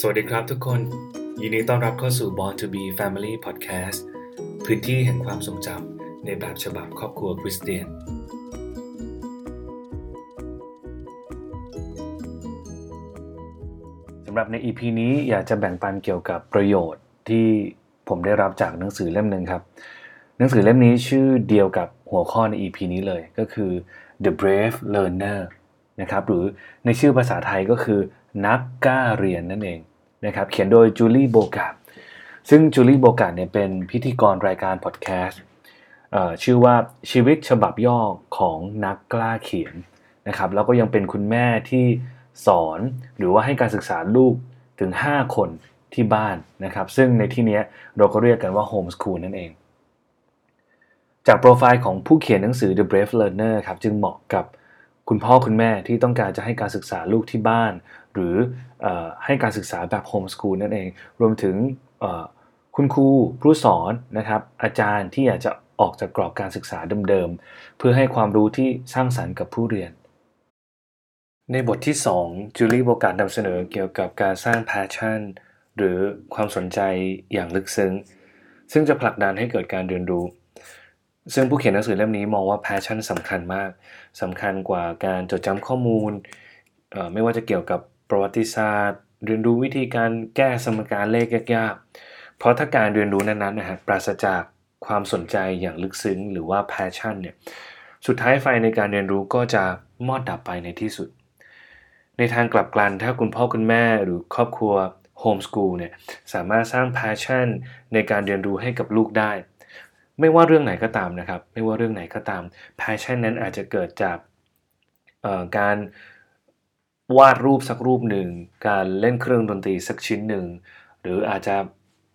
สวัสดีครับทุกคน ยินดีต้อนรับเข้าสู่ Born to be Family Podcast พื้นที่แห่งความทรงจำในแบบฉบับครอบครัวคริสเตียน สำหรับใน EP นี้อยากจะแบ่งปันเกี่ยวกับประโยชน์ที่ผมได้รับจากหนังสือเล่มหนึ่งครับ หนังสือเล่มนี้ชื่อเดียวกับหัวข้อใน EP นี้เลยก็คือ The Brave Learner นะครับหรือในชื่อภาษาไทยก็คือ นักกล้าเรียนนั่นเองนะครับเขียนโดยจูลี่โบกาซึ่งจูลี่โบกาเนี่ยเป็นพิธีกรรายการพอดแคสต์ชื่อว่าชีวิตฉบับย่อของนักกล้าเขียนนะครับแล้วก็ยังเป็นคุณแม่ที่สอนหรือว่าให้การศึกษาลูกถึง 5 คนที่บ้านนะครับ ซึ่งในที่นี้เราก็เรียกกันว่าโฮมสคูลนั่นเอง จากโปรไฟล์ของผู้เขียนหนังสือ The Brave Learner ครับจึงเหมาะกับคุณพ่อคุณแม่ที่ต้องการจะให้การศึกษาลูกที่บ้าน หรืออให้การศึกษาแบบโฮมสคูลนั่นเอง รวมถึงคุณครูผู้สอนนะครับ อาจารย์ที่อยากจะออกจากกรอบการศึกษาเดิมๆ เพื่อให้ความรู้ที่สร้างสรรค์กับผู้เรียน ในบทที่ 2 จูลี่โบการนำเสนอเกี่ยวกับการสร้าง passion หรือความสนใจอย่างลึกซึ้ง ซึ่งจะผลักดันให้เกิดการเรียนรู้ ซึ่งผู้เขียนหนังสือเล่มนี้มองว่า passion สำคัญมากสำคัญกว่าการจดจำข้อมูล ไม่ว่าจะเกี่ยวกับประวัติศาสตร์ เรียนรู้วิธีการแก้สมการเลขยากๆ เพราะถ้าการเรียนรู้นั้นๆนะฮะปราศจากความสนใจอย่างลึกซึ้งหรือว่า passion เนี่ยสุดท้ายไฟในการเรียนรู้ก็จะมอดดับไปในที่สุด ในทางกลับกันถ้าคุณพ่อคุณแม่หรือครอบครัวโฮมสกูลเนี่ยสามารถสร้าง passion ในการเรียนรู้ให้กับลูกได้ ไม่ว่าเรื่องไหนก็ตามนะครับ ไม่ว่าเรื่องไหนก็ตาม passion นั้นอาจจะเกิดจากการ วาดรูปสักรูปหนึ่ง การเล่นเครื่องดนตรีสักชิ้นหนึ่ง หรืออาจจะ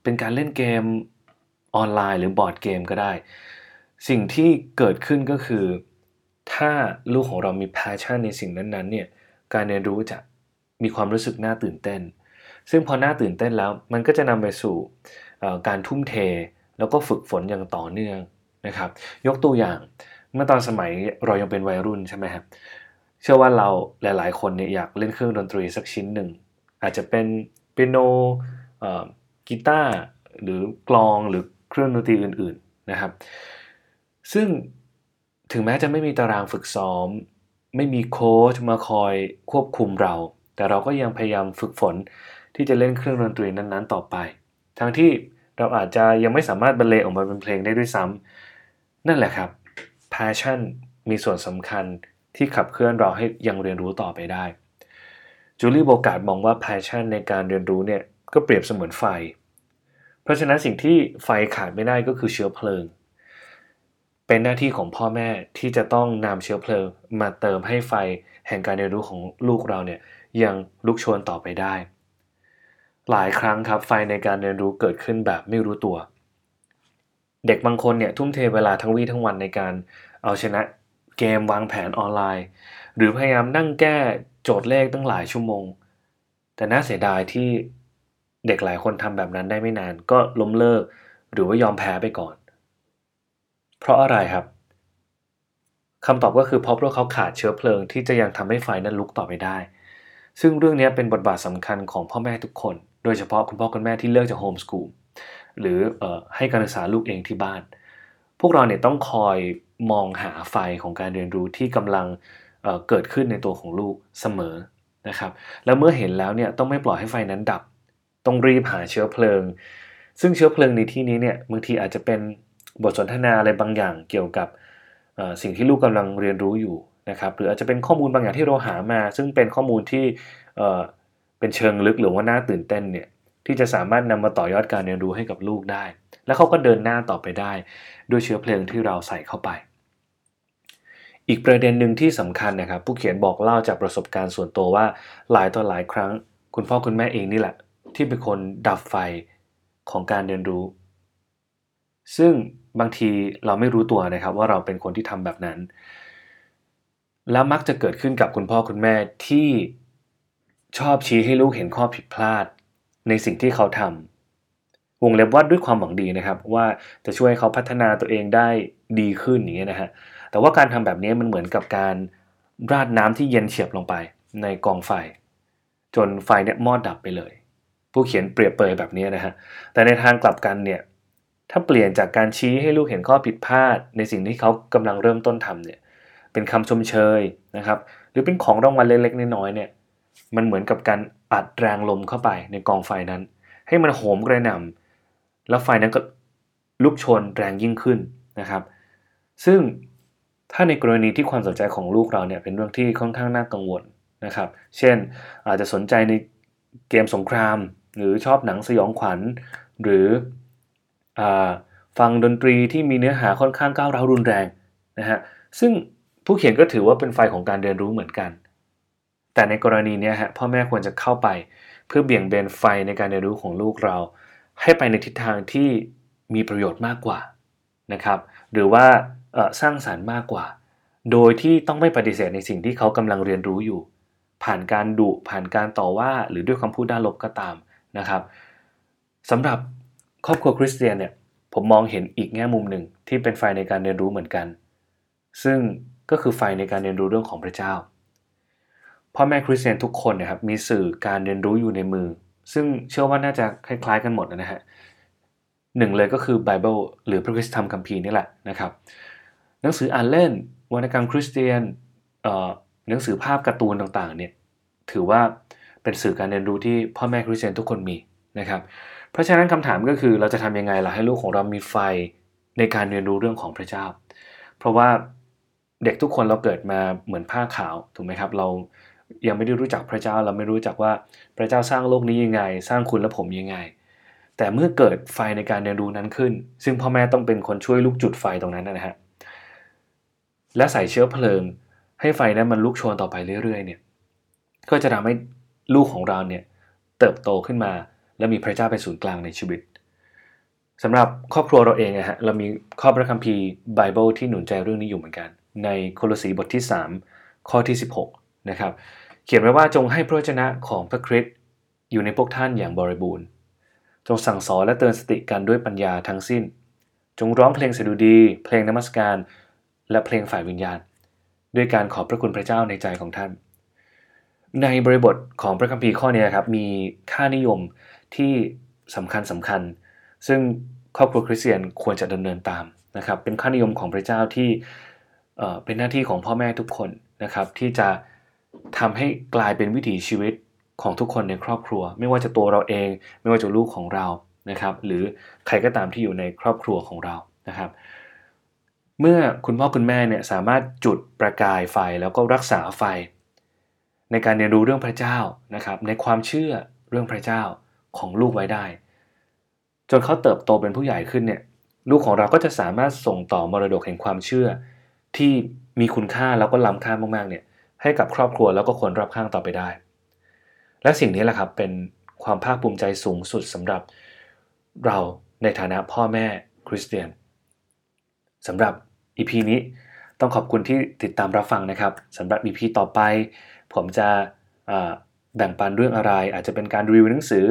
เป็นการเล่นเกมออนไลน์หรือบอร์ดเกมก็ได้ สิ่งที่เกิดขึ้นก็คือ ถ้าลูกของเรามี passion ในสิ่งนั้นๆเนี่ยการเรียนรู้จะมีความรู้สึกน่าตื่นเต้น ซึ่งพอน่าตื่นเต้นแล้ว มันก็จะนำไปสู่การทุ่มเท แล้วก็ฝึกฝนอย่างต่อเนื่องนะครับ ยกตัวอย่างเมื่อตอนสมัยเรายังเป็นวัยรุ่นใช่ไหมครับ เชื่อว่าเราหลาย ๆ คนเนี่ยอยากเล่นเครื่องดนตรีสักชิ้นหนึ่ง อาจจะเป็นเปียโนกีตาร์หรือกลองหรือเครื่องดนตรีอื่น ๆ นะครับ ซึ่งถึงแม้จะไม่มีตารางฝึกซ้อม ไม่มีโค้ชมาคอยควบคุมเรา แต่เราก็ยังพยายามฝึกฝนที่จะเล่นเครื่องดนตรีนั้น ๆ ต่อไป ทั้งที่เราอาจจะยังไม่สามารถบรรเลงออกมาเป็นเพลงได้ด้วยซ้ำนั่นแหละครับ passion มีส่วนสำคัญ ที่ขับเคลื่อนเราให้ยังเรียนรู้ต่อไปได้จูลี่โบกาดมองว่า passion ในการเรียนรู้เนี่ยก็เปรียบเสมือนไฟ เพราะฉะนั้นสิ่งที่ไฟขาดไม่ได้ก็คือเชื้อเพลิง เป็นหน้าที่ของพ่อแม่ที่จะต้องนำเชื้อเพลิง มาเติมให้ไฟแห่งการเรียนรู้ของลูกเราเนี่ยยังลุกโชนต่อไปได้ หลายครั้งครับไฟในการเรียนรู้เกิดขึ้นแบบไม่รู้ตัว เด็กบางคนเนี่ยทุ่มเทเวลาทั้งวี่ทั้งวันในการเอาชนะ เกมวางแผนออนไลน์ หรือพยายามนั่งแก้โจทย์เลขตั้งหลายชั่วโมง แต่น่าเสียดายที่เด็กหลายคนทำแบบนั้นได้ไม่นานก็ล้มเลิก หรือว่ายอมแพ้ไปก่อน เพราะอะไรครับคำตอบก็คือเพราะพวกเขาขาดเชื้อเพลิงที่จะยังทำให้ไฟนั้นลุกต่อไปได้ ซึ่งเรื่องนี้เป็นบทบาทสำคัญของพ่อแม่ทุกคน โดยเฉพาะคุณพ่อคุณแม่ที่เลือกจากโฮมสกูลหรืออให้การศึกษาลูกเองที่บ้าน พวกเราเนี่ยต้องคอย มองหาไฟของการเรียนรู้ที่กำลังเเกิดขึ้นในตัวของลูกเสมอนะครับ แล้วเมื่อเห็นแล้วเนี่ยต้องไม่ปล่อยให้ไฟนั้นดับ ต้องรีบหาเชื้อเพลิง ซึ่งเชื้อเพลิงในที่นี้เนี่ยบางทีอาจจะเป็นบทสนทนาอะไรบางอย่างเกี่ยวกับสิ่งที่ลูกกำลังเรียนรู้อยู่นะครับ หรืออาจจะเป็นข้อมูลบางอย่างที่เราหามา ซึ่งเป็นข้อมูลที่เป็นเชิงลึกหรือว่าน่าตื่นเต้นเนี่ยที่จะสามารถนำมาต่อยอดการเรียนรู้ให้กับลูกได้ แล้วเขาก็เดินหน้าต่อไปได้ ด้วยเชื้อเพลิงที่เราใส่เข้าไป อีกประเด็นหนึ่งที่สำคัญนะครับ ผู้เขียนบอกเล่าจากประสบการณ์ส่วนตัวว่าหลายต่อหลายครั้ง คุณพ่อคุณแม่เองนี่แหละ ที่เป็นคนดับไฟของการเรียนรู้ ซึ่งบางทีเราไม่รู้ตัวนะครับว่าเราเป็นคนที่ทำแบบนั้น แล้วมักจะเกิดขึ้นกับคุณพ่อคุณแม่ที่ชอบชี้ให้ลูกเห็นข้อผิดพลาด ในสิ่งที่เขาทำวงเล็บว่าด้วยความหวังดีนะครับ ว่าจะช่วยเขาพัฒนาตัวเองได้ดีขึ้นอย่างนี้นะฮะ แต่ว่าการทำแบบนี้มันเหมือนกับการราดน้ำที่เย็นเฉียบลงไปในกองไฟ จนไฟเนี่ยมอดดับไปเลย ผู้เขียนเปรียบเปยแบบนี้นะฮะแต่ในทางกลับกันเนี่ยถ้าเปลี่ยนจากการชี้ให้ลูกเห็นข้อผิดพลาด ในสิ่งที่เขากำลังเริ่มต้นทำเนี่ยเป็นคำชมเชยนะครับ หรือเป็นของรางวัลเล็กๆน้อยๆเนี่ยมันเหมือนกับการอัดแรงลมเข้าไปในกองไฟนั้น ให้มันโหมกระหน่ำแล้วไฟนั้นก็ลุกชนแรงยิ่งขึ้นนะครับ ซึ่ง ถ้าในกรณีที่ความสนใจของลูกเราเนี่ยเป็นเรื่องที่ค่อนข้างน่ากังวลนะครับ เช่นอาจจะสนใจในเกมสงคราม หรือชอบหนังสยองขวัญ หรืออฟังดนตรีที่มีเนื้อหาค่อนข้างก้าวร้าวรุนแรงนะฮะซึ่งผู้เขียนก็ถือว่าเป็นไฟของการเรียนรู้เหมือนกัน แต่ในกรณีนี้ฮะพ่อแม่ควรจะเข้าไปเพื่อเบี่ยงเบนไฟในการเรียนรู้ของลูกเรา ให้ไปในทิศทางที่มีประโยชน์มากกว่า นะครับ หรือว่าสร้างสารรค์มากกว่า โดยที่ต้องไม่ปฏิเสธในสิ่งที่เขากำลังเรียนรู้อยู่ ผ่านการดุผ่านการต่อว่าหรือด้วยคำพูดด้านลบก็ตามนะครับสำหรับครอบครัวคริสเตียนเนี่ยผมมองเห็นอีกแง่มุมหนึ่งที่เป็นไฟในการเรียนรู้เหมือนกัน ซึ่งก็คือไฟในการเรียนรู้เรื่องของพระเจ้าพ่อแม่คริสเตียนทุกคนนะครับมีสื่อการเรียนรู้อยู่ในมือ ซึ่งเชื่อว่าน่าจะคล้ายๆกันหมดนะฮะ หนึ่งเลยก็คือไบเบิลหรือพระคัมภีร์ธรรมคัมภีร์นี่แหละนะครับ หนังสืออ่านเล่น วรรณกรรมคริสเตียนหนังสือภาพการ์ตูนต่างๆเนี่ยถือว่าเป็นสื่อการเรียนรู้ที่พ่อแม่คริสเตียนทุกคนมีนะครับ เพราะฉะนั้นคำถามก็คือเราจะทำยังไงล่ะให้ลูกของเรามีไฟในการเรียนรู้เรื่องของพระเจ้า เพราะว่าเด็กทุกคนเราเกิดมาเหมือนผ้าขาวถูกไหมครับ เรายังไม่ได้รู้จักพระเจ้าเราไม่รู้จักว่าพระเจ้าสร้างโลกนี้ยังไง สร้างคุณและผมยังไง แต่เมื่อเกิดไฟในการเรียนรู้นั้นขึ้น ซึ่งพ่อแม่ต้องเป็นคนช่วยลูกจุดไฟตรงนั้นนะฮะและใส่เชื้อเพลิง ให้ไฟนั้นมันลุกโชนต่อไปเรื่อยๆ เนี่ยก็จะทำให้ลูกของเราเนี่ยเติบโตขึ้นมา และมีพระเจ้าเป็นศูนย์กลางในชีวิตสำหรับครอบครัวเราเองนะฮะเรามีข้อพระคัมภีร์ไบเบิลที่หนุนใจเรื่องนี้อยู่เหมือนกัน ในโคลสีบทที่ 3 ข้อที่ 16นะครับเขียนไว้ว่าจงให้พระเจนะของพระคริสต์อยู่ในพวกท่านอย่างบริบูรณ์ จงสั่งสอนและเตือนสติกันด้วยปัญญาทั้งสิ้น จงร้องเพลงสดุดี เพลงนมัสการ และเพลงฝ่ายวิญญาณ ด้วยการขอบพระคุณพระเจ้าในใจของท่าน ในบริบทของพระคัมภีร์ข้อนี้ครับมีค่านิยมที่สำคัญสำคัญ ซึ่งครอบครัวคริสเตียนควรจะดำเนินตามนะครับเป็นค่านิยมของพระเจ้าที่เป็นหน้าที่ของพ่อแม่ทุกคนนะครับที่จะทำให้กลายเป็นวิถีชีวิต ของทุกคนในครอบครัว ไม่ว่าจะตัวเราเอง ไม่ว่าจะลูกของเรานะครับ หรือใครก็ตามที่อยู่ในครอบครัวของเรานะครับ เมื่อคุณพ่อคุณแม่เนี่ยสามารถจุดประกายไฟแล้วก็รักษาไฟ ในการเรียนรู้เรื่องพระเจ้านะครับ ในความเชื่อเรื่องพระเจ้าของลูกไว้ได้ จนเขาเติบโตเป็นผู้ใหญ่ขึ้นเนี่ยลูกของเราก็จะสามารถส่งต่อมรดกแห่งความเชื่อ ที่มีคุณค่าแล้วก็ล้ำค่ามากๆเนี่ยให้กับครอบครัวแล้วก็คนรอบข้างต่อไปได้ และสิ่งนี้แหละครับเป็นความภาคภูมิใจสูงสุดสำหรับเราในฐานะพ่อแม่คริสเตียนสำหรับ EP นี้ต้องขอบคุณที่ติดตามรับฟังนะครับสำหรับ EP ต่อไป ผมจะแบ่งปันเรื่องอะไร อาจจะเป็นการรีวิวหนังสือ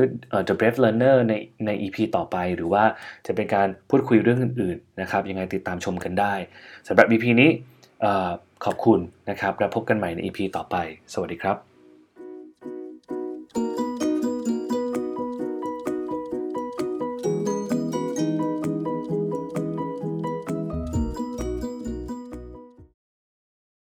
The Brave Learner ในใน EP ต่อไป หรือว่าจะเป็นการพูดคุยเรื่องอื่นๆนะครับยังไงติดตามชมกันได้สำหรับ EP นี้ขอบคุณนะครับ แล้วพบกันใหม่ใน EP ต่อไป สวัสดีครับ